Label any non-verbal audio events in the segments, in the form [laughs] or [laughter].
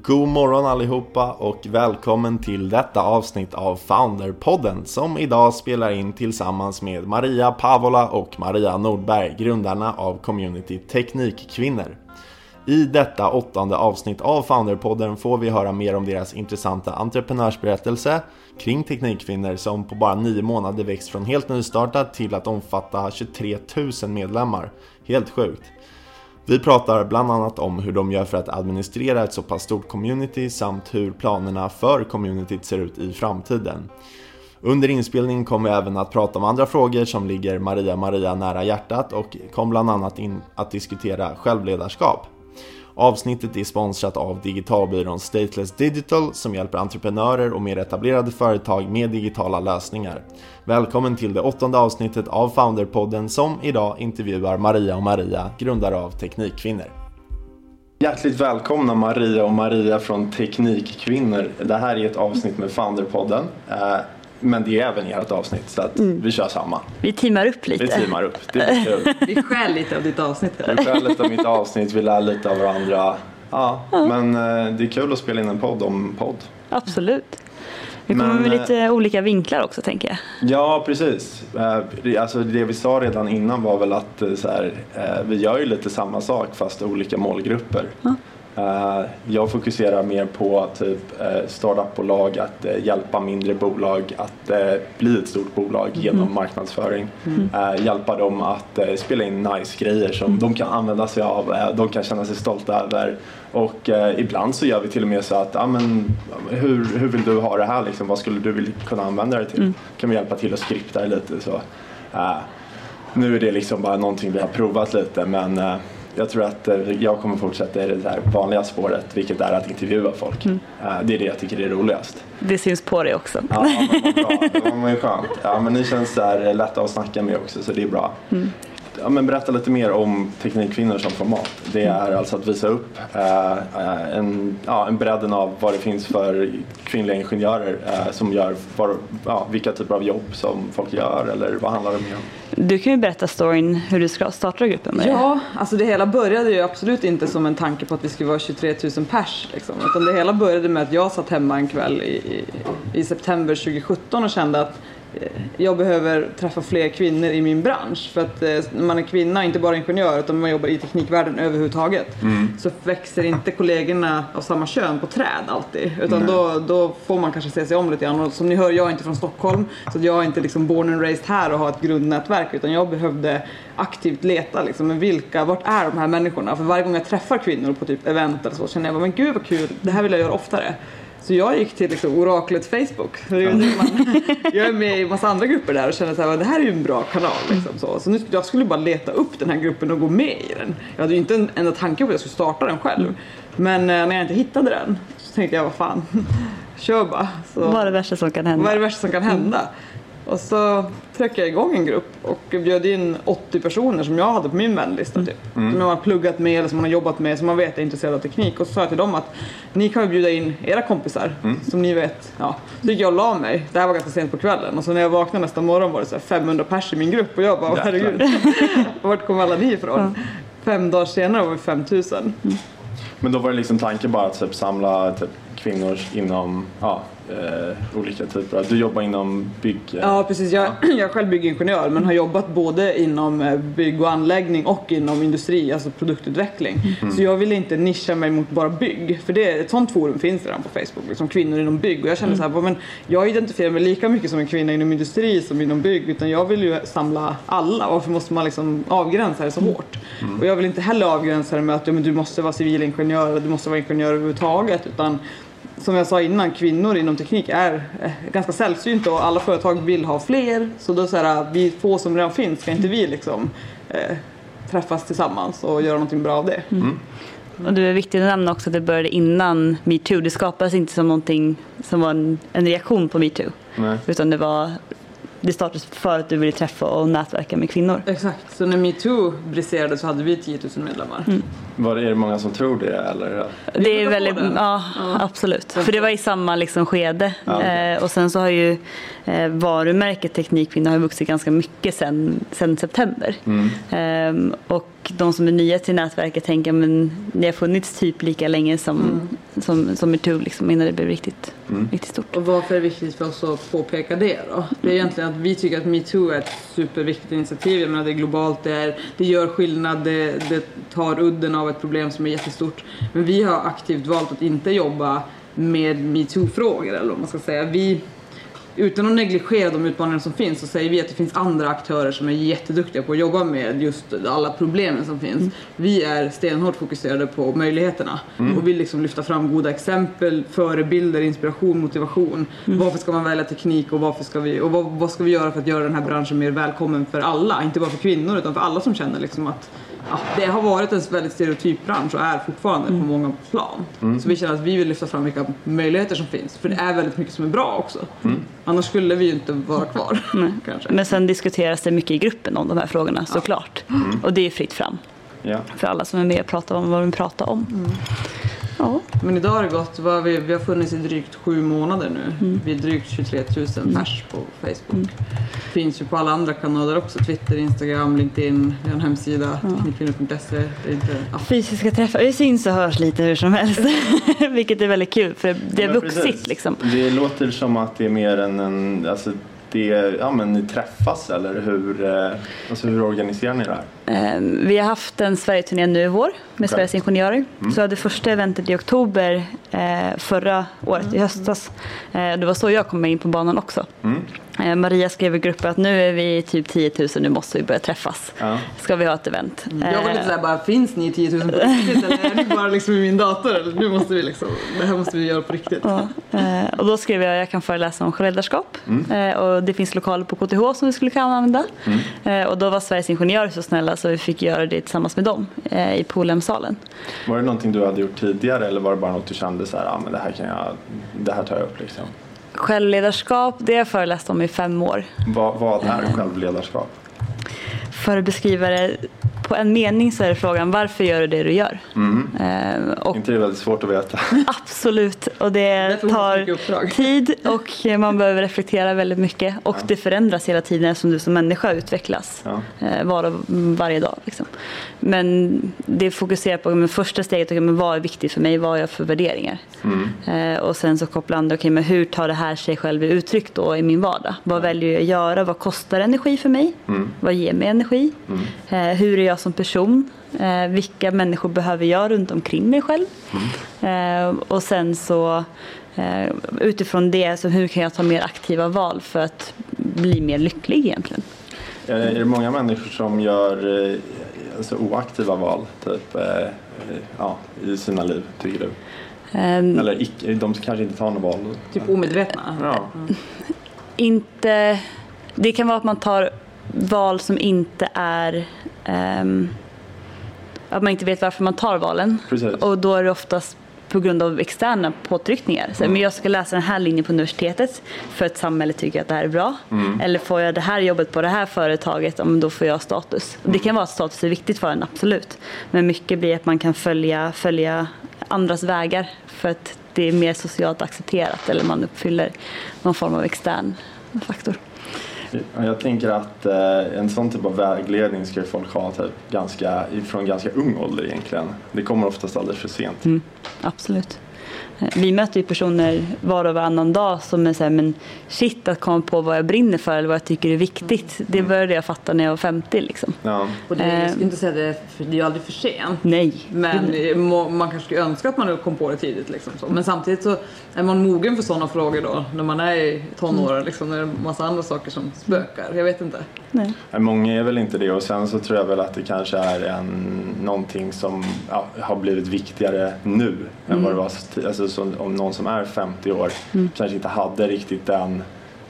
God morgon allihopa och välkommen till detta avsnitt av Founderpodden som idag spelar in tillsammans med Maria Pavola och Maria Nordberg, grundarna av Community Teknikkvinnor. I detta åttonde avsnitt av Founderpodden får vi höra mer om deras intressanta entreprenörsberättelse kring Teknikkvinnor som på bara nio månader växt från helt nystartat till att omfatta 23 000 medlemmar. Helt sjukt! Vi pratar bland annat om hur de gör för att administrera ett så pass stort community samt hur planerna för communityt ser ut i framtiden. Under inspelningen kommer vi även att prata om andra frågor som ligger Maria Maria nära hjärtat och kom bland annat in att diskutera självledarskap. Avsnittet är sponsrat av digitalbyrån Stateless Digital som hjälper entreprenörer och mer etablerade företag med digitala lösningar. Välkommen till det åttonde avsnittet av Founderpodden som idag intervjuar Maria och Maria, grundare av Teknikkvinnor. Hjärtligt välkomna Maria och Maria från Teknikkvinnor. Det här är ett avsnitt med Founderpodden. Eh, men det är även ert avsnitt så att mm. vi kör samma. Vi teamar upp lite. Vi teamar upp, det är kul. [laughs] vi skär lite av ditt avsnitt. Vi skär lite av mitt avsnitt, vi lär lite av varandra. Ja, ja. men eh, det är kul att spela in en podd om podd. Absolut. Vi kommer men, med lite eh, olika vinklar också tänker jag. Ja precis. Eh, alltså det vi sa redan innan var väl att så här, vi gör ju lite samma sak fast olika målgrupper. Ja. Eh, jag fokuserar mer på typ uh, startupbolag, att uh, hjälpa mindre bolag att bli ett stort bolag mm. genom marknadsföring. Mm. hjälpa dem att spela in nice grejer som mm. de kan använda sig av, de kan känna sig stolta över. Och ibland så gör vi till och med så att, ah, men, hur, hur vill du ha det här liksom? Vad skulle du vilja kunna använda det till? Mm. Kan vi hjälpa till att skripta det lite så. nu är det liksom bara någonting vi har provat lite men jag tror att eh, jag kommer fortsätta i det här vanliga spåret, vilket är att intervjua folk. Mm. Eh, det är det jag tycker är roligast. Det syns på dig också. Ja, men bra. Det var skönt. Ja, men ni känns där lätta att snacka med också, så det är bra. Mm. Ja, men berätta lite mer om Teknikkvinnor som format. Det är mm. alltså att visa upp eh, en, ja, en bredden av vad det finns för kvinnliga ingenjörer eh, som gör var, ja, vilka typer av jobb som folk gör eller vad handlar det om? Du kan ju berätta storyn hur du ska starta gruppen med Ja, alltså det hela började ju absolut inte som en tanke på att vi skulle vara 23 000 pers. Liksom. Utan det hela började med att jag satt hemma en kväll i, i, i september 2017 och kände att jag behöver träffa fler kvinnor i min bransch. För att när eh, man är kvinna, inte bara ingenjör, utan man jobbar i teknikvärlden överhuvudtaget, mm. så växer inte kollegorna av samma kön på träd alltid. Utan då, då får man kanske se sig om lite grann. Och som ni hör, jag är inte från Stockholm, så jag är inte liksom born and raised här och har ett grundnätverk, utan jag behövde aktivt leta liksom, men vilka, vart är de här människorna? För varje gång jag träffar kvinnor på typ event eller så känner jag, men gud vad kul, det här vill jag göra oftare. Så jag gick till liksom oraklet Facebook. jag är med i massa andra grupper där och känner att det här är ju en bra kanal. Liksom, så. så nu, jag skulle bara leta upp den här gruppen och gå med i den. Jag hade ju inte en enda tanke på att jag skulle starta den själv. Mm. Men eh, när jag inte hittade den så tänkte jag, vad fan, [laughs] kör bara. Så, vad är det värsta som kan hända? Vad är det värsta som kan hända? Mm. Och så tryckte jag igång en grupp och bjöd in 80 personer som jag hade på min vänlista mm. typ. Mm. Som jag har pluggat med eller som man har jobbat med som man vet är intresserade av teknik. Och så sa jag till dem att ni kan bjuda in era kompisar mm. som ni vet. Ja. Så gick jag och la mig. Det här var ganska sent på kvällen och så när jag vaknade nästa morgon var det så 500 pers i min grupp och jag bara herregud. [laughs] Vart kom alla ni ifrån? Ja. Fem dagar senare var vi 5000. Mm. Men då var det liksom tanken bara att typ samla typ kvinnor inom ja, eh, olika typer av, du jobbar inom bygg? Ja precis, jag, [clears throat] jag är själv byggingenjör men har jobbat både inom eh, bygg och anläggning och inom industri, alltså produktutveckling. Mm. Så jag vill inte nischa mig mot bara bygg, för det, ett sånt forum finns redan på Facebook, liksom kvinnor inom bygg och jag känner mm. så här, men jag identifierar mig lika mycket som en kvinna inom industri som inom bygg utan jag vill ju samla alla, varför måste man liksom avgränsa det så mm. hårt? Mm. Och jag vill inte heller avgränsa det med att ja, men du måste vara civilingenjör eller du måste vara ingenjör överhuvudtaget utan som jag sa innan, kvinnor inom teknik är eh, ganska sällsynta och alla företag vill ha fler. Så då så här, vi få som redan finns, ska inte vi liksom eh, träffas tillsammans och göra någonting bra av det? Mm. mm. Och det är viktigt att nämna också att det började innan metoo. Det skapades inte som någonting som var en, en reaktion på metoo. Utan det var det startades för att du ville träffa och nätverka med kvinnor. Exakt, så när metoo briserade så hade vi 10 000 medlemmar. Mm. Var det, är det många som tror det? Eller? Det är väldigt, ja, ja, absolut. För det var i samma liksom skede. Ja. Eh, och sen så har ju eh, varumärket Teknikkvinnor har vuxit ganska mycket sen, sen september. Mm. Eh, och de som är nya till nätverket tänker men det har funnits typ lika länge som, mm. som, som metoo liksom, innan det blev riktigt, mm. riktigt stort. Och varför är det viktigt för oss att påpeka det då? Det är egentligen att vi tycker att metoo är ett superviktigt initiativ. Jag menar det är globalt, det, är, det gör skillnad, det, det tar udden av ett problem som är jättestort. Men vi har aktivt valt att inte jobba med metoo-frågor eller vad man ska säga. Vi, utan att negligera de utmaningar som finns så säger vi att det finns andra aktörer som är jätteduktiga på att jobba med just alla problemen som finns. Mm. Vi är stenhårt fokuserade på möjligheterna mm. och vill liksom lyfta fram goda exempel, förebilder, inspiration, motivation. Mm. Varför ska man välja teknik och, varför ska vi, och vad, vad, ska vi göra för att göra den här branschen mer välkommen för alla? Inte bara för kvinnor utan för alla som känner liksom att ja, det har varit en väldigt stereotyp bransch och är fortfarande mm. på många plan. Mm. Så vi känner att vi vill lyfta fram vilka möjligheter som finns. För det är väldigt mycket som är bra också. Mm. Annars skulle vi ju inte vara kvar. [laughs] Men sen diskuteras det mycket i gruppen om de här frågorna såklart. Mm. Och det är fritt fram. Ja. För alla som är med och pratar om vad de pratar om. Ja. Men idag har det gått, vad vi, vi har funnits i drygt sju månader nu. Mm. Vi är drygt 23 000 mm. pers på Facebook. Mm. Finns ju på alla andra kanaler också. Twitter, Instagram, LinkedIn. Vi har en hemsida, ja. teknikkvinnor.se. Ja. Fysiska träffar, det syns och hörs lite hur som helst. [laughs] Vilket är väldigt kul för det är vuxit liksom. Det låter som att det är mer än en, alltså det, ja, men ni träffas eller hur, eh, alltså hur organiserar ni det här? Ehm, vi har haft en Sverigeturné nu i vår med okay. Sveriges Ingenjörer. Mm. Så det första eventet i oktober eh, förra året, mm. i höstas. Eh, det var så jag kom in på banan också. Mm. Eh, Maria skrev i gruppen att nu är vi typ 10 000, nu måste vi börja träffas. Ja. Ska vi ha ett event? Mm. Jag var lite såhär, bara, finns ni 10 000 på riktigt eller är det bara liksom i min dator? Eller, nu måste vi liksom, det här måste vi göra på riktigt. Ja. Eh, och då skrev jag att jag kan föreläsa om självledarskap mm. och det finns lokaler på KTH som vi skulle kunna använda. Mm. Och då var Sveriges Ingenjörer så snälla så vi fick göra det tillsammans med dem i Polhemsalen. Var det någonting du hade gjort tidigare eller var det bara något du kände så här, ah, men det här, kan jag, det här tar jag upp liksom? Självledarskap, det har jag föreläst om i fem år. Vad, vad är självledarskap? För att beskriva det på en mening så är frågan varför gör du det du gör? Mm. Eh, och inte det är väldigt svårt att veta. [laughs] Absolut och det tar tid [laughs] och man behöver reflektera väldigt mycket och ja. det förändras hela tiden som du som människa utvecklas ja. eh, var och varje dag. Liksom. Men det fokuserar på men första steget, okay, men vad är viktigt för mig, vad har jag för värderingar? Mm. Eh, och sen så kopplar andra, okay, men hur tar det här sig själv i uttryck då i min vardag? Vad ja. väljer jag att göra? Vad kostar energi för mig? Mm. Vad ger mig energi? Mm. Eh, hur är jag som person? Eh, vilka människor behöver jag runt omkring mig själv? Mm. Eh, och sen så eh, utifrån det, så hur kan jag ta mer aktiva val för att bli mer lycklig egentligen? Är det många människor som gör eh, alltså, oaktiva val typ, eh, ja, i sina liv, tycker du? Um, Eller icke, de kanske inte tar några val? Typ omedvetna? Ja. Mm. Inte, det kan vara att man tar val som inte är um, att man inte vet varför man tar valen. Precis. Och då är det oftast på grund av externa påtryckningar. Så, mm. men jag ska läsa den här linjen på universitetet för att samhället tycker att det här är bra. Mm. Eller får jag det här jobbet på det här företaget, då får jag status. Mm. Det kan vara att status är viktigt för en, absolut. Men mycket blir att man kan följa, följa andras vägar för att det är mer socialt accepterat eller man uppfyller någon form av extern faktor. Jag tänker att eh, en sån typ av vägledning ska folk ha typ ganska, från ganska ung ålder egentligen. Det kommer oftast alldeles för sent. Mm, absolut. Vi möter ju personer var och varannan dag som är såhär, men shit att komma på vad jag brinner för eller vad jag tycker är viktigt. Mm. Det började jag fatta när jag var 50 liksom. Ja. Och det, jag ska inte säga det, för det är aldrig för sent. Nej. Men man kanske skulle önska att man kom på det tidigt liksom. Så. Men samtidigt så är man mogen för sådana frågor då när man är i tonåren mm. liksom, när det är en massa andra saker som spökar. Jag vet inte. Nej. Många är väl inte det och sen så tror jag väl att det kanske är en, någonting som ja, har blivit viktigare nu mm. än vad det var alltså, som, om någon som är 50 år mm. kanske inte hade riktigt den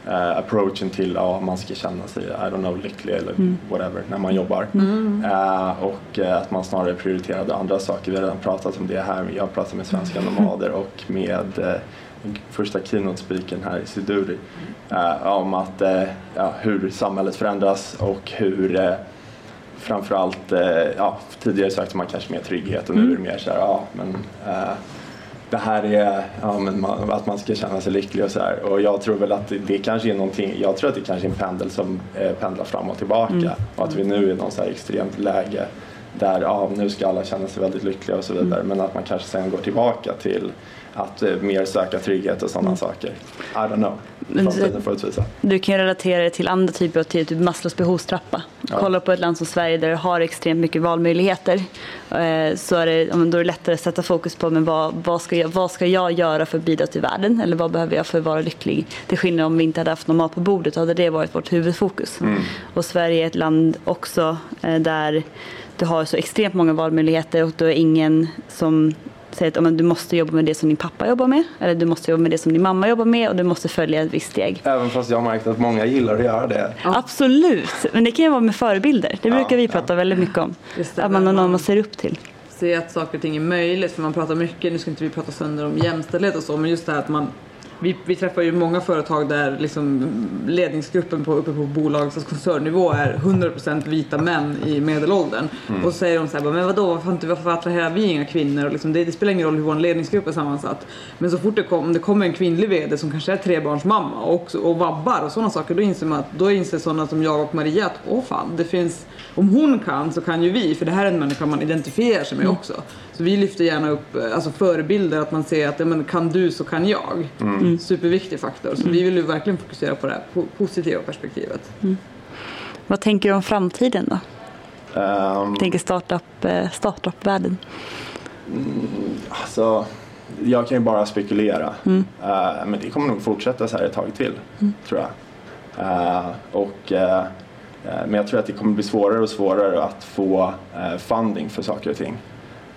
uh, approachen till att uh, man ska känna sig, I don't know, lycklig eller mm. whatever när man jobbar. Mm. Uh, och uh, att man snarare prioriterade andra saker. Vi har redan pratat om det här, jag har pratat med svenska mm. nomader och med uh, första keynote-speakern här i Siduri om att, ja, hur samhället förändras och hur framförallt, ja, tidigare sagt man kanske mer trygghet och nu mm. är det mer så här, ja men det här är ja, man, att man ska känna sig lycklig och så här. Och jag tror väl att det, kanske är någonting, jag tror att det kanske är en pendel som eh, pendlar fram och tillbaka mm. och att vi nu är i någon så här extremt läge där ja, nu ska alla känna sig väldigt lyckliga och så vidare mm. men att man kanske sen går tillbaka till att eh, mer söka trygghet och sådana mm. saker. I don't know. Framtiden får utvisa. Du kan relatera det till andra typer av typ Maslows behovstrappa. Ja. Kolla på ett land som Sverige där du har extremt mycket valmöjligheter eh, så är det, då är det lättare att sätta fokus på men vad, vad, ska jag, vad ska jag göra för att bidra till världen eller vad behöver jag för att vara lycklig. Till skillnad om vi inte hade haft någon mat på bordet hade det varit vårt huvudfokus. Mm. Och Sverige är ett land också eh, där du har så extremt många valmöjligheter och du är ingen som säger att du måste jobba med det som din pappa jobbar med eller du måste jobba med det som din mamma jobbar med och du måste följa ett visst steg. Även fast jag har märkt att många gillar att göra det. Ja. Absolut, men det kan ju vara med förebilder. Det brukar vi prata ja. väldigt mycket om. att man har någon man ser upp till. Se att saker och ting är möjligt, för man pratar mycket, nu ska inte vi prata sönder om jämställdhet och så, men just det här att man vi, vi träffar ju många företag där liksom ledningsgruppen på, uppe på bolags och koncernnivå är 100% vita män i medelåldern. Mm. Och så säger de så här, men vadå, varför, varför attraherar vi inga kvinnor? Och liksom, det, det, spelar ingen roll hur vår ledningsgrupp är sammansatt. Men så fort det, kom, det kommer en kvinnlig VD som kanske är trebarnsmamma och, och vabbar och sådana saker, då inser man att då inser sådana som jag och Maria att åh fan, det finns, om hon kan så kan ju vi, för det här är en människa man identifierar sig med mm. också. Så vi lyfter gärna upp eh, alltså förebilder, att man ser att ja, men, kan du så kan jag. Mm. mm. Superviktig faktor. Så mm. vi vill ju verkligen fokusera på det här positiva perspektivet. Mm. Vad tänker du om framtiden då? Um, tänker startup, eh, startup-världen? Mm, alltså, jag kan ju bara spekulera. Mm. Uh, men det kommer nog fortsätta så här ett tag till, mm. tror jag. Uh, och, uh, men jag tror att det kommer bli svårare och svårare att få funding för saker och ting.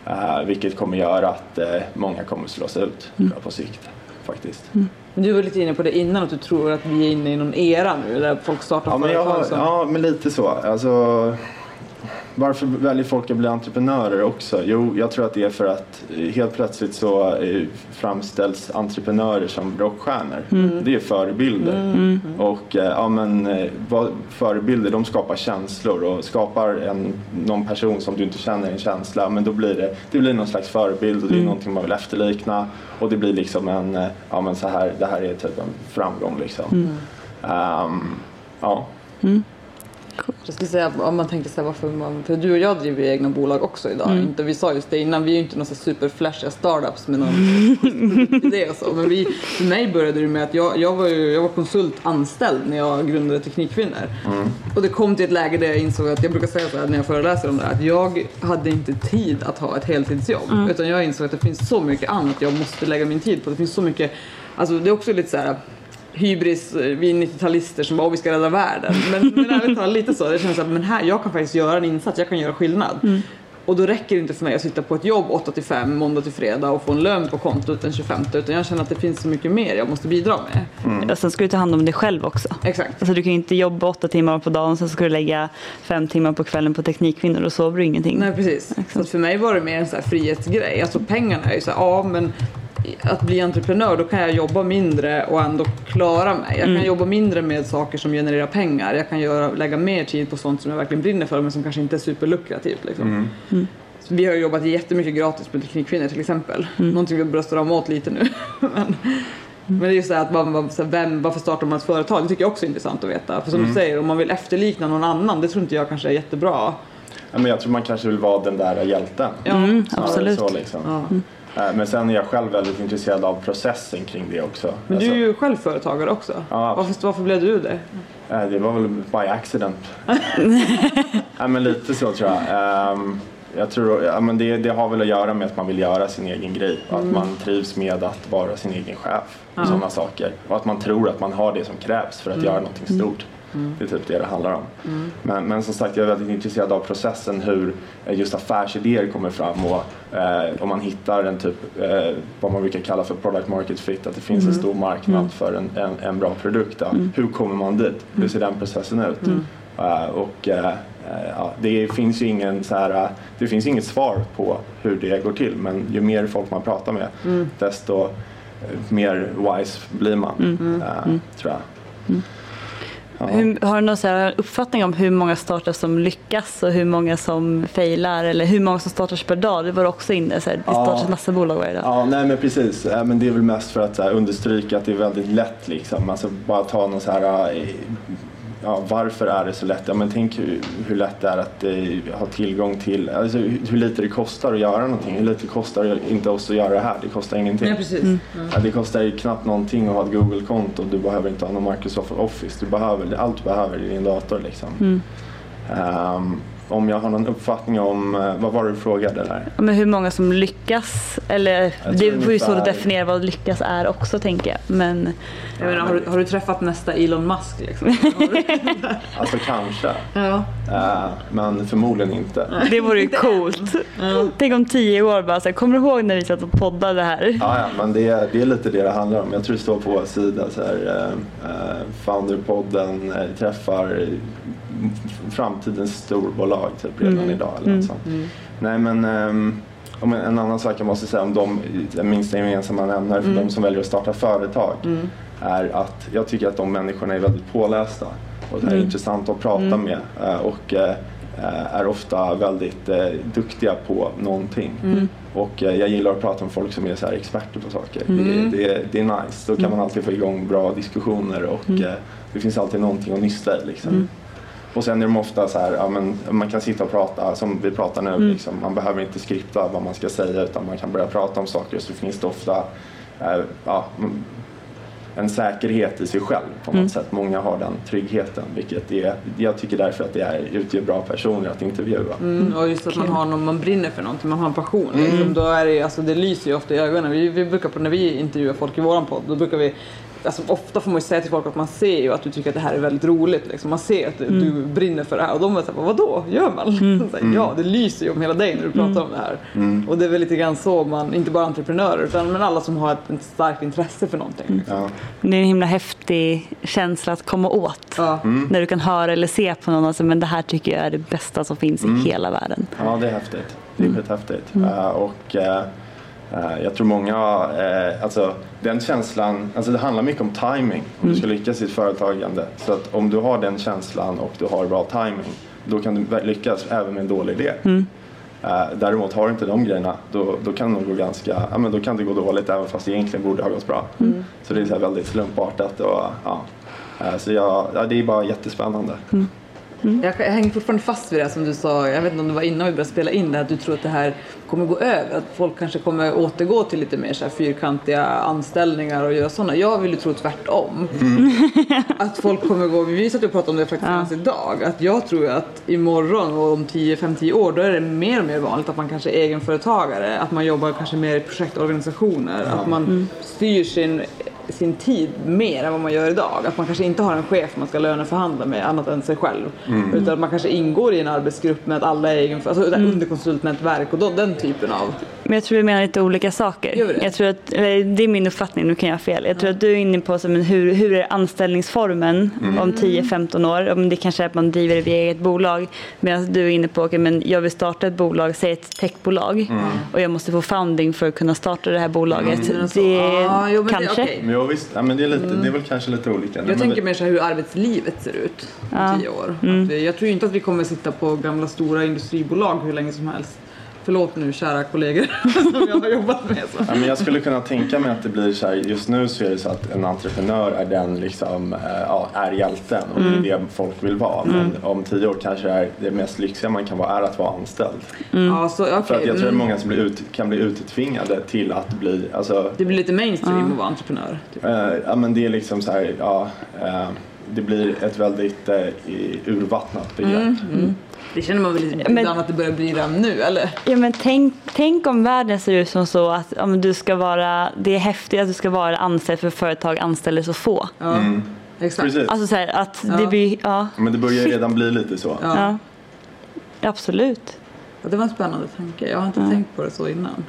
Uh, vilket kommer göra att många kommer slås ut mm. på sikt faktiskt. Mm. Du var lite inne på det innan att du tror att vi är inne i någon era nu där folk startar ja, företag. Som... Ja men lite så. Alltså, varför väljer folk att bli entreprenörer också? Jo, jag tror att det är för att helt plötsligt så eh, framställs entreprenörer som rockstjärnor. Mm. Det är förebilder. Mm. Och eh, ja, men, eh, förebilder de skapar känslor och skapar en, någon person som du inte känner en känsla men då blir det, det blir någon slags förebild och det är mm. någonting man vill efterlikna och det blir liksom en, ja men så här, det här är typ en framgång liksom. Um, ja. Jag skulle säga om man tänker så här, varför man, för du och jag driver ju egna bolag också idag. Mm. Inte, vi sa just det innan, vi är ju inte några superflashiga startups med någon [laughs] idé och så. Men vi, för mig började det med att jag, jag, var, ju, jag var konsultanställd när jag grundade Teknikkvinnor. Mm. Och det kom till ett läge där jag insåg att, jag brukar säga så här när jag föreläser om det här, att jag hade inte tid att ha ett heltidsjobb. Mm. Utan jag insåg att det finns så mycket annat jag måste lägga min tid på. Det finns så mycket, alltså det är också lite så här hybris, eh, vi 90-talister som bara vi ska rädda världen. Men, men ärligt talat lite så, det känns att men här, jag kan faktiskt göra en insats, jag kan göra skillnad. Mm. Och då räcker det inte för mig att sitta på ett jobb 8 till 5 måndag till fredag och få en lön på kontot den 25 utan jag känner att det finns så mycket mer jag måste bidra med. Mm. Ja, sen ska du ta hand om dig själv också. Exakt. Alltså, du kan ju inte jobba 8 timmar på dagen sen ska du lägga 5 timmar på kvällen på Teknikkvinnor och sover du ingenting. Nej precis. Så för mig var det mer en så här frihetsgrej. Alltså pengarna är ju så här, ja men att bli entreprenör då kan jag jobba mindre och ändå klara mig. Jag kan mm. jobba mindre med saker som genererar pengar. Jag kan göra, lägga mer tid på sånt som jag verkligen brinner för men som kanske inte är superlukrativt. Liksom. Mm. Mm. Vi har jobbat jättemycket gratis med Teknikkvinnor till exempel. Mm. Någonting vi bröstar om åt lite nu. [laughs] men, men det är just det att man, vem, varför startar man ett företag? Det tycker jag också är intressant att veta. För som mm. du säger, om man vill efterlikna någon annan, det tror inte jag kanske är jättebra. Ja, men jag tror man kanske vill vara den där hjälten. Ja, mm, absolut. Så, liksom. ja. Eh, men sen är jag själv väldigt intresserad av processen kring det också. Men du är ju själv företagare också. Ja. Varför, varför blev du det? Eh, det var väl by accident. [laughs] ja, men lite så tror jag. Ehm, jag tror, ja, men det, det, har väl att göra med att man vill göra sin egen grej och mm. att man trivs med att vara sin egen chef. Och sådana saker. Och att man tror att man har det som krävs för att mm. göra någonting stort. Mm. Det är typ det det handlar om. Mm. Men, men som sagt, jag är väldigt intresserad av processen hur eh, just affärsidéer kommer fram och eh, om man hittar en typ, eh, vad man brukar kalla för product market fit, att det finns mm. en stor marknad mm. för en, en, en, bra produkt. Mm. Hur kommer man dit? Hur ser den processen ut? Uh, och uh, ja, det finns ingen så här, det finns inget svar på hur det går till men ju mer folk man pratar med mm. desto mer wise blir man, mm. uh, tror jag. Mm. Ja. Hur, har du någon uppfattning om hur många startups som lyckas och hur många som failar eller hur många som startas per dag? Det var också inne, så här, det ja. startas massa bolag varje dag. Ja, nej men precis. Men det är väl mest för att här, understryka att det är väldigt lätt liksom. Alltså bara ta någon så här ja, varför är det så lätt? Ja, men tänk hur, hur lätt det är att eh, ha tillgång till, alltså, hur, hur lite det kostar att göra någonting. Hur lite det kostar inte oss att göra det här. Det kostar ingenting. Ja, precis. Mm. Ja, det kostar ju knappt någonting att ha ett Google-konto. Du behöver inte ha någon Microsoft Office. Du behöver, allt du behöver i din dator. Liksom. Mm. Um, om jag har någon uppfattning om, eh, vad var det du frågade där? Men hur många som lyckas, eller det är ju svårt att definiera vad lyckas är också tänker jag. Men, jag menar, har, du, har du träffat nästa Elon Musk liksom? [laughs] alltså kanske. Ja. Uh, men förmodligen inte. Det vore ju coolt. Ja. Tänk om tio år bara så här, kommer du ihåg när vi satt och poddade här? Ja, ja men det, det är lite det det handlar om. Jag tror det står på vår sida så här, uh, Founderpodden uh, träffar framtidens storbolag typ redan mm. idag. Eller mm. sånt. Mm. Nej men um, en, annan sak jag måste säga om de minsta gemensamma nämnare för mm. de som väljer att starta företag mm. är att jag tycker att de människorna är väldigt pålästa och det är mm. intressant att prata mm. med eh, och uh, är ofta väldigt uh, duktiga på någonting. Mm. Och uh, jag gillar att prata med folk som är så experter på saker. Mm. Det, det, det, är nice. Då kan man alltid få igång bra diskussioner och det finns alltid någonting att nysta i. Liksom. Och sen är de ofta så här, ja, men man kan sitta och prata som vi pratar nu. Mm. Liksom. Man behöver inte skripta vad man ska säga utan man kan börja prata om saker så finns det ofta eh, ja, en säkerhet i sig själv på något mm. sätt. Många har den tryggheten vilket är, jag tycker därför att det är, utgör bra personer att intervjua. Mm, och just att man har någon, man brinner för någonting, man har en passion. Mm. Liksom, då är det, alltså, det lyser ju ofta i ögonen. Vi, vi brukar, när vi intervjuar folk i våran podd, då brukar vi alltså, ofta får man ju säga till folk att man ser ju att du tycker att det här är väldigt roligt. Liksom. Man ser att mm. du brinner för det här och de är såhär, vadå, gör man? Mm. [laughs] här, ja, det lyser ju om hela dig när du pratar mm. om det här. Mm. Och det är väl lite grann så man, inte bara entreprenörer utan men alla som har ett, ett starkt intresse för någonting. Liksom. Ja. Det är en himla häftig känsla att komma åt. Ja. Mm. När du kan höra eller se på någon och säga, men det här tycker jag är det bästa som finns i mm. hela världen. Ja, det är häftigt. Det är skithäftigt. Uh, och uh, Eh, jag tror många, eh, alltså den känslan, alltså det handlar mycket om timing om du ska mm. lyckas i ett företagande. Så att om du har den känslan och du har bra timing då kan du lyckas även med en dålig idé. Mm. Eh, däremot har du inte de grejerna då, då kan det gå ganska, ja, men då kan det gå dåligt även fast det egentligen borde ha gått bra. Mm. Så det är så väldigt slumpartat och ja. Så jag, ja, det är bara jättespännande. Mm. Mm. Jag, jag hänger fortfarande fast vid det som du sa, jag vet inte om det var innan vi började spela in det, att du tror att det här kommer gå över, att folk kanske kommer återgå till lite mer så här fyrkantiga anställningar och göra sådana. Jag vill ju tro tvärtom. Mm. [laughs] [laughs] att folk kommer gå, vi satt och pratade om det faktiskt ja. idag, att jag tror att imorgon och om 10-5-10 år då är det mer och mer vanligt att man kanske är egenföretagare, att man jobbar kanske mer i projektorganisationer, ja. att man mm. styr sin sin tid mer än vad man gör idag. Att man kanske inte har en chef man ska löneförhandla med annat än sig själv. Mm. Utan man kanske ingår i en arbetsgrupp med att alla är egen, alltså mm. underkonsultnätverk och då, den typen av. Men jag tror vi menar lite olika saker. Gör det? Jag tror att, det är min uppfattning, nu kan jag ha fel. Jag tror att du är inne på men hur, hur är anställningsformen mm. om 10-15 år? Om det kanske är att man driver det via eget bolag. Medan du är inne på, okay, men jag vill starta ett bolag, säg ett techbolag. Mm. Och jag måste få founding för att kunna starta det här bolaget. Mm. Det, ah, jo, kanske. Det, okay. Jo, visst. Ja, men det, är lite, mm. det är väl kanske lite olika. Jag men tänker det... mer så här hur arbetslivet ser ut om ja. tio år. Mm. Vi, jag tror inte att vi kommer sitta på gamla stora industribolag hur länge som helst. Förlåt nu kära kollegor [laughs] som jag har jobbat med. Så. Ja, men jag skulle kunna tänka mig att det blir så här, just nu så är det så att en entreprenör är den liksom, äh, ja, är hjälten och mm. det är det folk vill vara. Men mm. om tio år kanske är det mest lyxiga man kan vara är att vara anställd. Mm. Ja, så, okay. För att jag tror att mm. många som blir ut, kan bli uttvingade till att bli, alltså, Det blir lite mainstream att vara entreprenör? Typ. Äh, ja men det är liksom så här, ja, äh, det blir ett väldigt urvattnat begrepp. Det känner man väl lite men, att det börjar bli redan nu, eller? Ja, men tänk, tänk om världen ser ut som så att om du ska vara, det är häftigt att du ska vara anställd för företag anställer så få. Ja. Mm. Exakt. Precis. Alltså så här, att ja. det blir, ja. Men det börjar redan bli lite så. Ja. ja. Absolut. Ja, det var en spännande tanke. Jag har inte tänkt på det så innan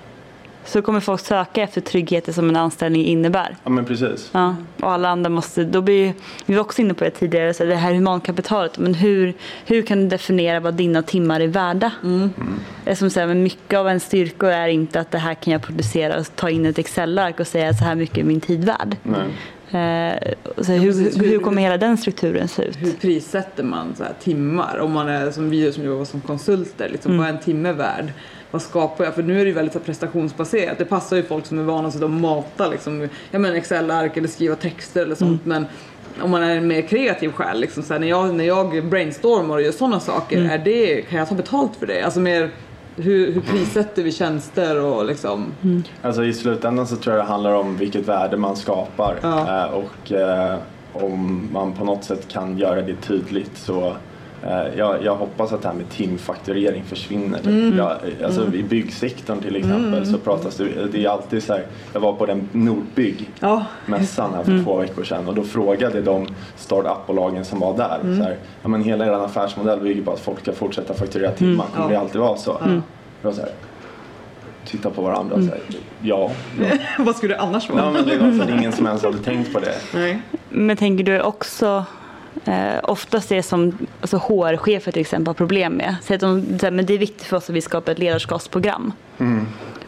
så kommer folk söka efter tryggheten som en anställning innebär. Ja men precis. Ja, och alla andra måste, då blir, vi var också inne på det tidigare, så det här humankapitalet, men hur, hur kan du definiera vad dina timmar är värda? Mm. Mm. Som säger, men mycket av en styrka är inte att det här kan jag producera och ta in ett Excel-ark och säga att så här mycket är min tid värd. Nej. Eh, så hur, hur, hur, kommer hela den strukturen se ut? Hur prissätter man så timmar? Om man är som vi som jobbar som konsulter, liksom, mm. vad är en timme värd? Vad skapar jag? För nu är det ju väldigt så prestationsbaserat. Det passar ju folk som är vana att mata liksom, Excel-ark eller skriva texter eller sånt. Mm. Men om man är en mer kreativ själ, liksom, så här, när, jag, när jag brainstormar och gör sådana saker, är det, kan jag ta betalt för det? Alltså mer, hur, hur prissätter vi tjänster och liksom? Mm. Alltså i slutändan så tror jag det handlar om vilket värde man skapar Ja. eh, och eh, om man på något sätt kan göra det tydligt så jag, jag hoppas att det här med timfakturering försvinner. Jag, alltså I byggsektorn till exempel så pratas det, det är alltid så här, jag var på den Nordbygg Ja, mässan här för två veckor sedan och då frågade de startup-bolagen som var där så här, ja, men hela er affärsmodell bygger på att folk ska fortsätta fakturera timmar, kommer Ja. det alltid vara så? Mm. Då så här, titta på varandra och säga ja. ja. [laughs] vad skulle det annars vara? ja men det var ingen som ens hade tänkt på det. Nej. Men tänker du också Eh, oftast det som alltså HR-chefer till exempel har problem med. Så att de, så här, men det är viktigt för oss att vi skapar ett ledarskapsprogram.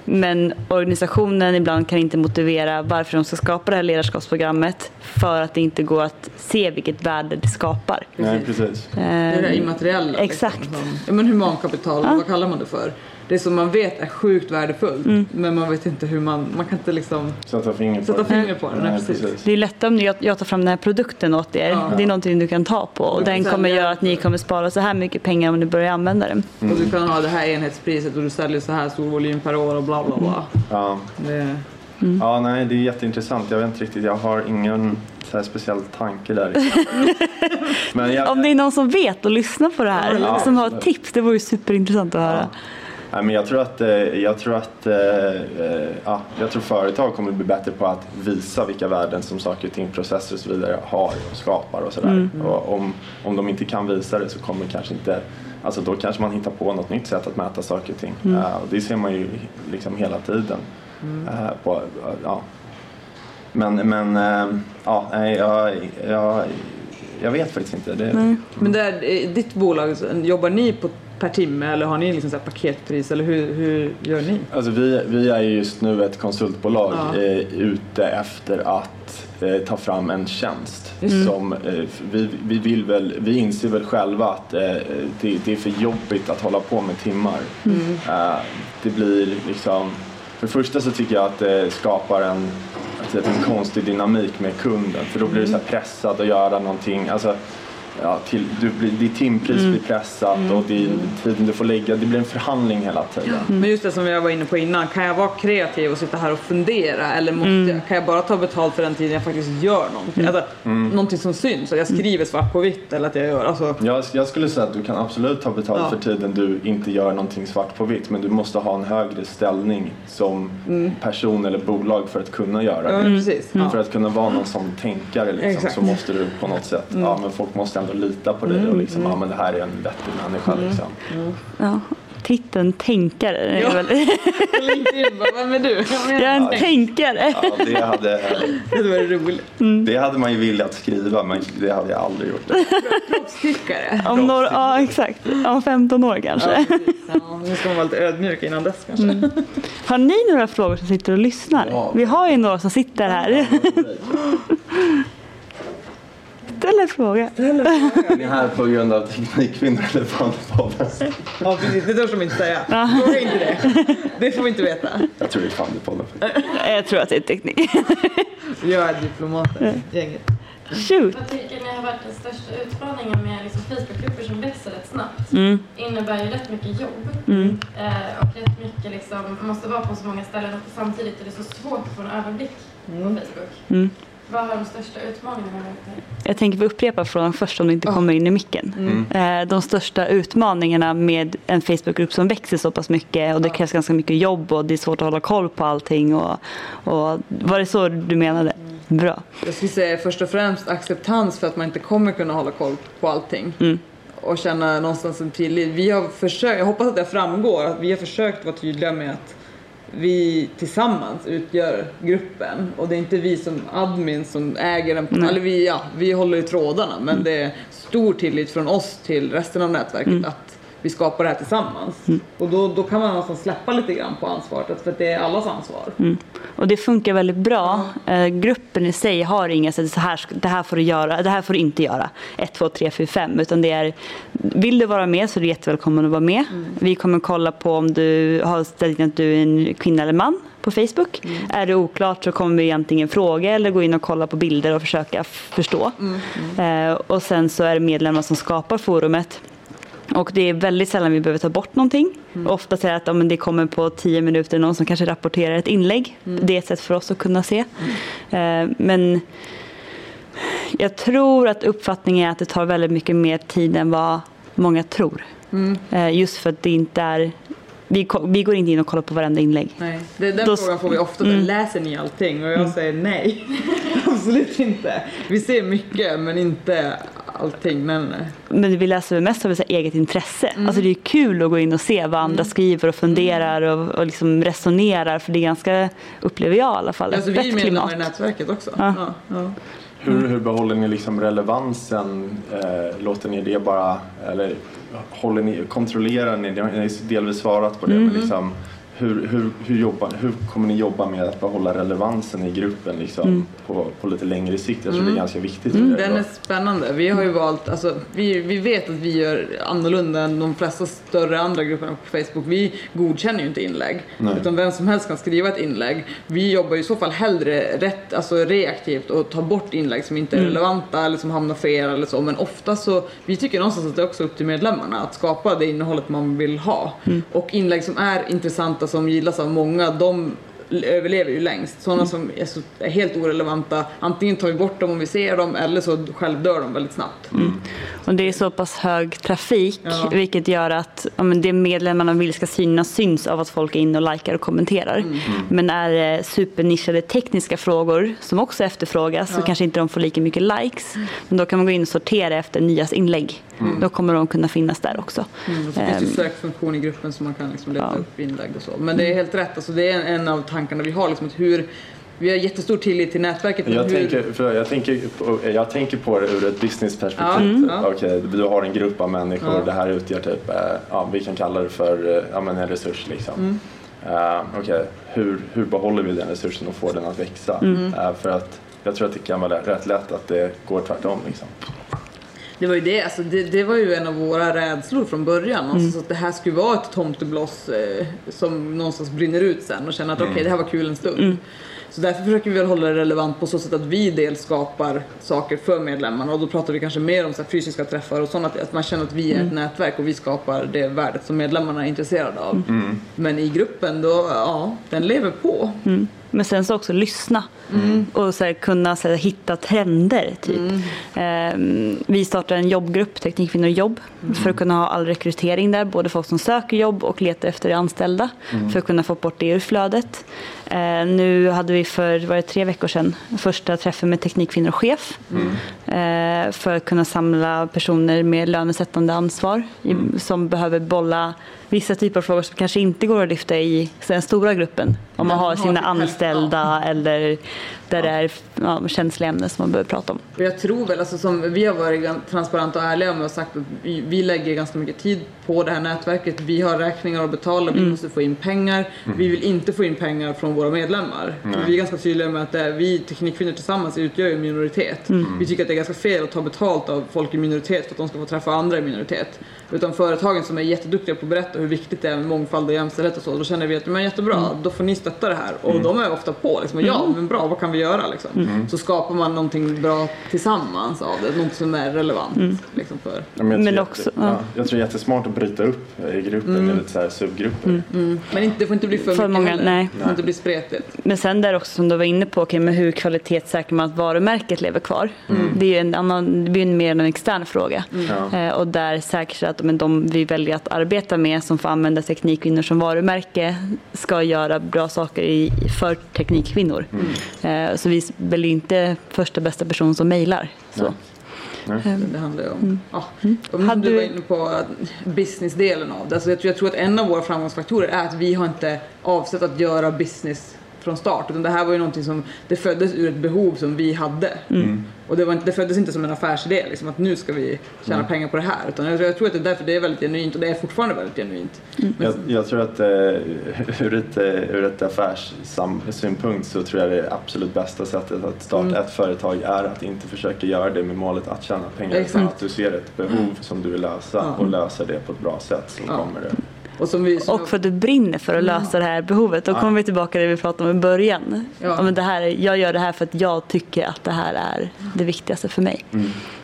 Men organisationen ibland kan inte motivera varför de ska skapa det här ledarskapsprogrammet för att det inte går att se vilket värde det skapar. Nej precis. Det är det Eh, immateriella. Exakt. Liksom, som, ja, men humankapital, vad kallar man det för? Det som man vet är sjukt värdefullt Mm. men man vet inte hur man, man kan inte liksom Sätta fingret på sätta det. fingret på det. Nej, precis. precis. Det är lättare om jag, jag tar fram den här produkten åt er. Ja. Det är någonting du kan ta på och den kommer göra att ni kommer spara så här mycket pengar om ni börjar använda den. Och du kan ha det här enhetspriset och du säljer så här stor volym per år och bla bla bla. Ja. Det, ja, nej det är jätteintressant. Jag vet inte riktigt, jag har ingen så här speciell tanke där. [laughs] men jag, Om det är någon som vet och lyssnar på det här, Ja, som har absolut. tips, det vore ju superintressant att höra. Nej, men jag tror att, eh, jag tror att eh, eh, ja, jag tror företag kommer bli bättre på att visa vilka värden som saker och ting, processer och så vidare har och skapar och sådär. Och om, om de inte kan visa det så kommer kanske inte Alltså då kanske man hittar på något nytt sätt att mäta saker och ting. Eh, och det ser man ju liksom hela tiden. Eh, på, ja. Men, men ja, jag, jag, jag vet faktiskt inte. Det, Men där, ditt bolag, jobbar ni på per timme eller har ni liksom så paketpris eller hur, hur gör ni? Alltså vi, vi är ju just nu ett konsultbolag Ja. eh, ute efter att eh, ta fram en tjänst. Som, eh, vi, vi, vill väl, vi inser väl själva att eh, det, det är för jobbigt att hålla på med timmar. Eh, det blir liksom, för det första så tycker jag att det skapar en, en konstig dynamik med kunden för då blir du så pressad att göra någonting. Alltså, Ja, till, du blir, ditt timpris blir pressat och din, tiden du får lägga, det blir en förhandling hela tiden. Men just det som jag var inne på innan, kan jag vara kreativ och sitta här och fundera? Eller måste jag, kan jag bara ta betalt för den tiden jag faktiskt gör någonting? Alltså, Någonting som syns, att jag skriver svart på vitt eller att jag gör, alltså. Jag, jag skulle säga att du kan absolut ta betalt Ja. för tiden du inte gör någonting svart på vitt men du måste ha en högre ställning som person eller bolag för att kunna göra det. För att kunna vara någon som tänkare liksom, Exakt. så måste du på något sätt, ja men folk måste ändå lita på dig och liksom, ja men det här är en vettig människa liksom. Ja. Titeln tänkare. är Ja. väl- [laughs] LinkedIn bara, vem är du? Jag är en tänkare. Ja, det hade, [laughs] Det var roligt. det hade man ju velat skriva men det hade jag aldrig gjort. Proffstyckare. Om några, ja exakt, om 15 år kanske. Ja, ja, nu ska man vara lite ödmjuk innan dess kanske. Har ni några frågor som sitter och lyssnar? Ja. Vi har ju några som sitter här. [laughs] Ställ en fråga. Är ni här på grund av Teknikkvinnor eller Fandepodden? Ja precis, det törs de inte säga. Fråga inte det. Det får vi inte veta. Jag tror det är Fandepodden. Jag tror att det är teknik. Jag är diplomater, gänget. Shoot. Vad tycker ni har varit den största utmaningen med liksom Facebookgrupper som växer rätt snabbt? Mm. innebär ju rätt mycket jobb Mm. eh, och rätt mycket liksom, måste vara på så många ställen och samtidigt är det så svårt att få en överblick på Facebook. Mm. Vad har de största utmaningarna varit? Jag tänker vi upprepa frågan först om det inte kommer in i micken. Eh, De största utmaningarna med en Facebookgrupp som växer så pass mycket och det krävs ganska mycket jobb och det är svårt att hålla koll på allting. Och, och, var det så du menade? Bra. Jag skulle säga först och främst acceptans för att man inte kommer kunna hålla koll på allting. Mm. Och känna någonstans en tillit. Vi har försökt, jag hoppas att det framgår, att vi har försökt vara tydliga med att vi tillsammans utgör gruppen och det är inte vi som admin som äger den. Nej. Eller vi, ja, vi håller i trådarna men det är stor tillit från oss till resten av nätverket att vi skapar det här tillsammans. Och då, då kan man någonstans släppa lite grann på ansvaret för det är allas ansvar. Och det funkar väldigt bra. Eh, gruppen i sig har inga så här, det här får du göra, det här får du inte göra. 1, 2, 3, 4, 5. Utan det är, vill du vara med så är du jättevälkommen att vara med. Vi kommer kolla på om du har ställt in att du är en kvinna eller man på på Facebook. Mm. Är det oklart så kommer vi antingen fråga eller gå in och kolla på bilder och försöka förstå. Mm. Mm. Eh, och sen så är det medlemmar som skapar forumet. Och det är väldigt sällan vi behöver ta bort någonting. Mm. Ofta säger att ja, det kommer på tio minuter någon som kanske rapporterar ett inlägg. Mm. Det är ett sätt för oss att kunna se. Mm. Eh, men jag tror att uppfattningen är att det tar väldigt mycket mer tid än vad många tror. Mm. Eh, just för att det inte är vi, vi, går inte in och kollar på varenda inlägg. Nej, det, den Då, frågan får vi ofta. Mm. Läser ni allting? Och jag mm. säger nej. [laughs] Absolut inte. Vi ser mycket men inte allting. Men, men vi läser mest av eget intresse. Mm. Alltså det är kul att gå in och se vad andra mm. skriver och funderar och, och liksom resonerar. För det är ganska, upplever jag i alla fall, alltså, ett Vi är medlemmar i nätverket också. Ja. Ja, ja. Hur, hur behåller ni liksom relevansen? Eh, låter ni det bara, eller håller ni, kontrollerar ni? Ni har delvis svarat på det, mm. men liksom, hur, hur, hur, jobbar, hur kommer ni jobba med att behålla relevansen i gruppen liksom, mm. på, på lite längre sikt? Jag tror mm. det är mm. ganska viktigt. Mm, den är spännande. Vi har ju valt, alltså, vi, vi vet att vi gör annorlunda än de flesta större andra grupperna på Facebook. Vi godkänner ju inte inlägg. Nej. Utan vem som helst kan skriva ett inlägg. Vi jobbar i så fall hellre rätt, alltså reaktivt och tar bort inlägg som inte är mm. relevanta eller som hamnar fel eller så. Men ofta så, vi tycker någonstans att det är också upp till medlemmarna att skapa det innehållet man vill ha. Mm. Och inlägg som är intressanta som gillas av många, de överlever ju längst. Sådana mm. som är, så, är, helt orelevanta, antingen tar vi bort dem om vi ser dem eller så självdör de väldigt snabbt. Mm. Och det är så pass hög trafik ja. vilket gör att ja, men det medlemmarna vill ska synas syns av att folk är inne och likar och kommenterar. Mm. mm. Men är det supernischade tekniska frågor som också efterfrågas ja. så kanske inte de får lika mycket likes. Men då kan man gå in och sortera efter nyas inlägg. Mm. Då kommer de kunna finnas där också. Mm, så finns det ehm. sökfunktion i gruppen så man kan liksom leta ja. upp inlägg och så. Men det är helt rätt, alltså det är en av tankarna vi har. Liksom, hur, vi har jättestor tillit till nätverket. Jag, hur... tänker, för jag, tänker, på, jag tänker på det ur ett businessperspektiv. Ja, mm. okay, du har en grupp av människor, ja. det här utgör typ, eh, ja, vi kan kalla det för eh, ja, men en resurs. Liksom. Mm. Uh, okay. hur, hur behåller vi den resursen och får den att växa? Mm. Uh, för att jag tror att det kan vara rätt lätt att det går tvärtom. Liksom. Det var ju det, alltså det, det, var ju en av våra rädslor från början. Alltså, mm. så att det här skulle vara ett tomtebloss eh, som någonstans brinner ut sen och känna att mm. okej okay, det här var kul en stund. Mm. Så därför försöker vi väl hålla det relevant på så sätt att vi dels skapar saker för medlemmarna och då pratar vi kanske mer om så fysiska träffar och sånt att man känner att vi är ett mm. nätverk och vi skapar det värdet som medlemmarna är intresserade av. Mm. Men i gruppen då, ja, den lever på. Men sen så också lyssna mm. och så här, kunna så här, hitta trender. Typ. Mm. Eh, vi startade en jobbgrupp, Teknikkvinnor jobb, mm. för att kunna ha all rekrytering där. Både folk som söker jobb och letar efter anställda. Mm. För att kunna få bort det ur flödet. Eh, nu hade vi för var det tre veckor sedan första träffen med Teknikkvinnor chef. Mm. Eh, för att kunna samla personer med lönesättande ansvar mm. som behöver bolla vissa typer av frågor som kanske inte går att lyfta i den stora gruppen. Om man har sina anställda eller där det är ja, känsliga ämnen som man behöver prata om. Jag tror väl, alltså, som vi har varit transparenta och ärliga med och sagt att vi, vi, lägger ganska mycket tid på det här nätverket. Vi har räkningar att betala, vi mm. måste få in pengar. Mm. Vi vill inte få in pengar från våra medlemmar. Mm. Vi är ganska tydliga med att det, vi teknikkvinnor tillsammans utgör en minoritet. Mm. Vi tycker att det är ganska fel att ta betalt av folk i minoritet för att de ska få träffa andra i minoritet. Utan företagen som är jätteduktiga på att berätta hur viktigt det är med mångfald och jämställdhet och så, då känner vi att men jättebra, mm. då får ni stötta det här. Och mm. de är ofta på liksom, ja men bra, vad kan vi göra liksom? Mm. Så skapar man någonting bra tillsammans av det, något som är relevant. Mm. Liksom, för. Ja, men, men också, jätte, ja. jag tror det är jättesmart att bryta upp i gruppen mm. i lite så här subgrupper. Men inte, det får inte bli för, för mycket många, heller. Nej. Det får inte bli spretigt. Men sen där också som du var inne på, okay, med hur kvalitetssäkrar man att varumärket lever kvar? Det är ju en annan, det blir mer en extern fråga. Eh, och där säkerställa att men, de vi väljer att arbeta med som får använda Teknikkvinnor som varumärke ska göra bra saker i, för Teknikkvinnor. Mm. Eh, så vi väljer inte första bästa person som mejlar. Ehm, det handlar ju om. Mm. Ja. Mm. Om du var inne på businessdelen av det. Alltså jag, tror, jag tror att en av våra framgångsfaktorer är att vi har inte avsett att göra business från start. Utan det här var ju någonting som det föddes ur ett behov som vi hade. Mm. Och det, var inte, det föddes inte som en affärsidé, liksom, att nu ska vi tjäna mm. pengar på det här. Utan jag, jag, tror att det är därför det är väldigt genuint och det är fortfarande väldigt genuint. Mm. Jag, jag, tror att eh, ur ett, eh, ur ett affärssynpunkt så tror jag det absolut bästa sättet att starta mm. ett företag är att inte försöka göra det med målet att tjäna pengar. Utan att du ser ett behov som du vill lösa och löser det på ett bra sätt så ja. kommer det Och, som vi, som och för att du brinner för att lösa det här behovet. Då kommer vi tillbaka till det vi pratade om i början. Ja. Men det här, jag gör det här för att jag tycker att det här är det viktigaste för mig.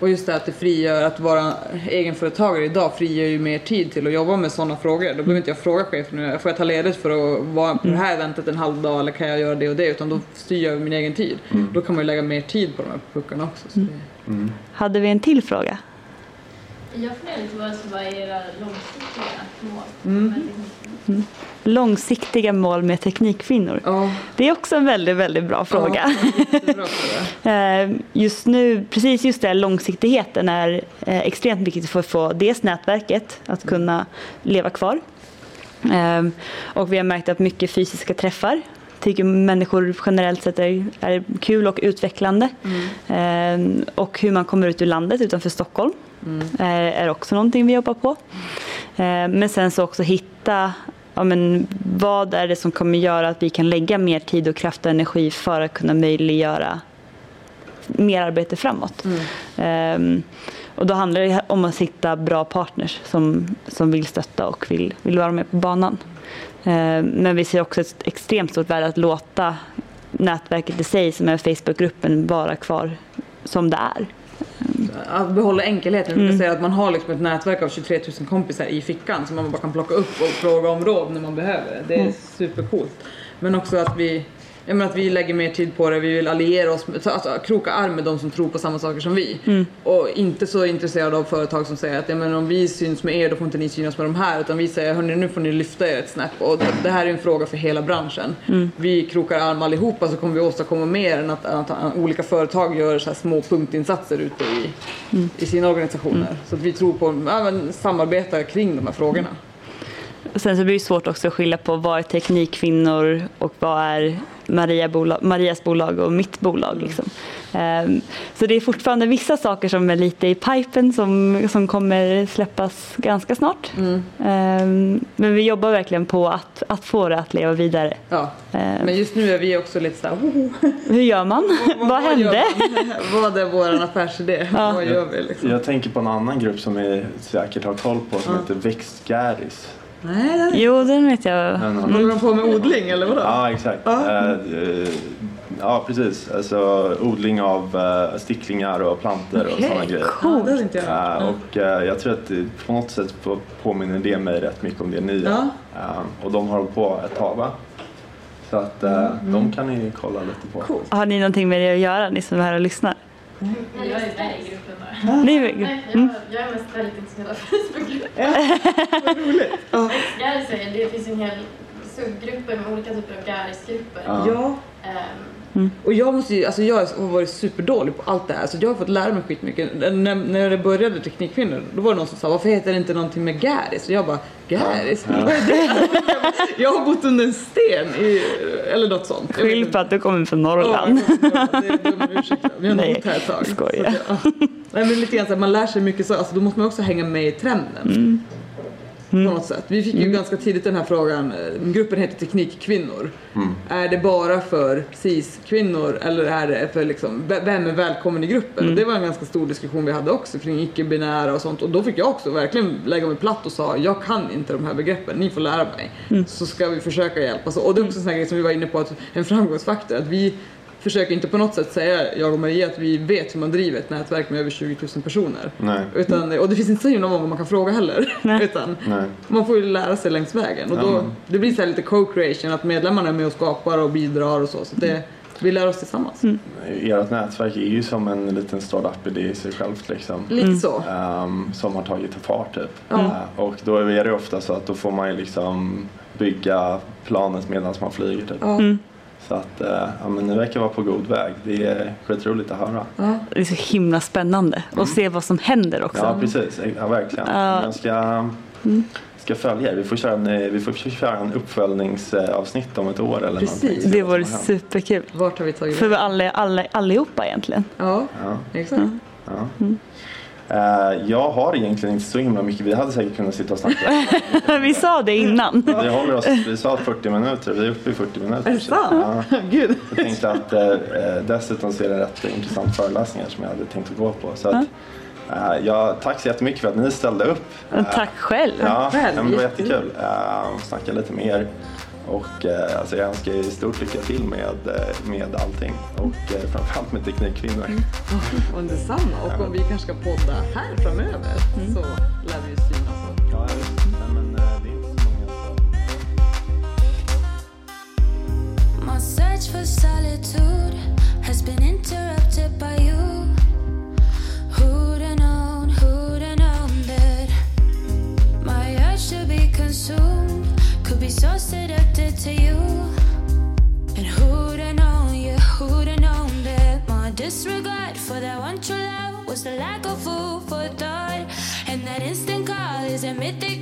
Och just det att det frigör, att vara egenföretagare idag frigör ju mer tid till att jobba med sådana frågor. Då behöver inte jag fråga chefen nu, får jag ta ledigt för att vara på det här eventet en halv dag eller kan jag göra det och det? Utan då styr jag min egen tid. Då kan man ju lägga mer tid på de här puckarna också. Så det, Hade vi en till fråga? Jag funderar lite vad som var era långsiktiga mål. Mm. Långsiktiga mål med teknikkvinnor. ja, Det är också en väldigt, väldigt bra fråga. [laughs] Eh, Just nu, precis just det, långsiktigheten är eh, extremt viktigt för att få dels nätverket att kunna leva kvar. Eh, Och vi har märkt att mycket fysiska träffar tycker människor generellt sett är, är kul och utvecklande. Eh, Och hur man kommer ut ur landet utanför Stockholm eh, är också någonting vi jobbar på. Eh, Men sen så också hitta ja, men vad är det som kommer göra att vi kan lägga mer tid och kraft och energi för att kunna möjliggöra mer arbete framåt. Ehm, och då handlar det om att hitta bra partners som, som vill stötta och vill, vill vara med på banan. Ehm, men vi ser också ett extremt stort värde att låta nätverket i sig, som är Facebookgruppen, vara kvar som det är. Att behålla enkelheten. Mm. säga att man har liksom ett nätverk av 23 000 kompisar i fickan som man bara kan plocka upp och fråga om råd när man behöver det. Är supercoolt. Men också att vi, jag menar att vi lägger mer tid på det, vi vill alliera oss, med- alltså, kroka arm med de som tror på samma saker som vi. Och inte så intresserade av företag som säger att ja, men om vi syns med er då får inte ni synas med de här. Utan vi säger hörni nu får ni lyfta er ett snäpp. Och det, det här är en fråga för hela branschen. Vi krokar arm allihopa så kommer vi åstadkomma mer än att, att, att olika företag gör så små punktinsatser ute i, i sina organisationer. Så att vi tror på ja, men, samarbeta kring de här frågorna. Och sen så blir det svårt också att skilja på vad är teknikkvinnor och vad är Maria bolag, Marias bolag och mitt bolag. Liksom. Ehm, så det är fortfarande vissa saker som är lite i pipen som, som kommer släppas ganska snart. Ehm, men vi jobbar verkligen på att, att få det att leva vidare. Ja. Ehm, Men just nu är vi också lite såhär, "Hoho, hur gör man? vad gör [laughs] hände? man? [laughs] vad är vår affärsidé? Vad gör vi liksom? Jag tänker på en annan grupp som ni säkert har koll på som heter Växtgäris. Nej, det Jo, den vet jag. Den Håller de på med odling eller vadå? Ja, exakt. Ja. Eh, eh, Ja, precis. Alltså odling av eh, sticklingar och plantor och Okej. sådana grejer. Ja, det hade inte jag. Eh, och eh, jag tror att det, på något sätt på- påminner det mig rätt mycket om det ni gör. Ja. Eh, och de har hållit på ett tag va? Så att eh, de kan ni kolla lite på. Coolt. Har ni någonting med det att göra, ni som är här och lyssnar? Jag är där i gruppen bara. Ni, Nej, jag, jag är mest väldigt intresserad av Facebookgruppen. Vad roligt. Ja. Säger, det finns en hel subgrupper med olika typer av Gärisgrupper. Ja. ja. Ehm, Och jag måste ju, alltså jag har varit superdålig på allt det här så jag har fått lära mig skitmycket. När, när det började Teknikkvinnor då var det någon som sa varför heter det inte någonting med Gäris? Och jag bara Gäris? Ja. Är det? [laughs] jag har bott under en sten i, eller något sånt. Jag skyll på att du kommer från Ja, Norrland. jag ber om ursäkt. Vi har nog Nej, bott här ett tag. skojar. Så ja. Nej men lite grann så här, man lär sig mycket så, alltså då måste man också hänga med i trenden. På något sätt. Vi fick ju ganska tidigt den här frågan, eh, gruppen heter Teknikkvinnor. Är det bara för cis-kvinnor eller är det för liksom, vem är välkommen i gruppen? Och det var en ganska stor diskussion vi hade också kring icke-binära och sånt. Och då fick jag också verkligen lägga mig platt och sa, jag kan inte de här begreppen, ni får lära mig. Så ska vi försöka hjälpas. Och det är också en sån här grej som vi var inne på, att en framgångsfaktor, att vi försöker inte på något sätt säga, jag och Maria, att vi vet hur man driver ett nätverk med över 20 000 personer. Nej. Utan, och det finns inte så himla många man kan fråga heller. Nej. [laughs] Utan Nej. man får ju lära sig längs vägen. Och då, det blir så här lite co-creation, att medlemmarna är med och skapar och bidrar och så. Så det, vi lär oss tillsammans. Ert nätverk är ju som en liten startup-idé i sig självt liksom. Lite så. Ehm, som har tagit fart typ. Ja. Eh, och då är det ofta så att då får man ju liksom bygga planet medan man flyger typ. Mm. Så att, eh, ja men ni verkar vara på god väg. Det är skitroligt att höra. Ja. Det är så himla spännande att se vad som händer också. Ja precis, ja verkligen. Ja. Jag ska, ska följa er. Vi får köra en, eh, vi får köra en uppföljningsavsnitt om ett år eller Precis. någonting. Det vore superkul. Vart har vi tagit För alla, alla, allihopa egentligen. Ja, Ja, exakt. ja. Eh, jag har egentligen inte så himla mycket. Vi hade säkert kunnat sitta och snacka. [laughs] Vi sa det innan. Vi håller oss, vi sa 40 minuter, vi är uppe i 40 minuter. Är det sant? Ja. [laughs] Gud. Jag tänkte att eh, eh, dessutom så är det rätt intressant föreläsningar som jag hade tänkt att gå på. Så att Uh, ja, tack så jättemycket för att ni ställde upp. Tack själv. Ja, det var jättekul att snacka lite med er. Och uh, alltså jag önskar er stort lycka till med, med allting och uh, framförallt med Teknikkvinnor. Mm. och detsamma. Och om vi kanske ska podda här framöver mm. så lär vi ju synas. Ja, men det är inte så många så. My search for solitude has been interrupted by you be so seductive to you. And who'd have known, yeah, who'd have known that my disregard for that one true love was the lack of food for thought. And that instant call is a you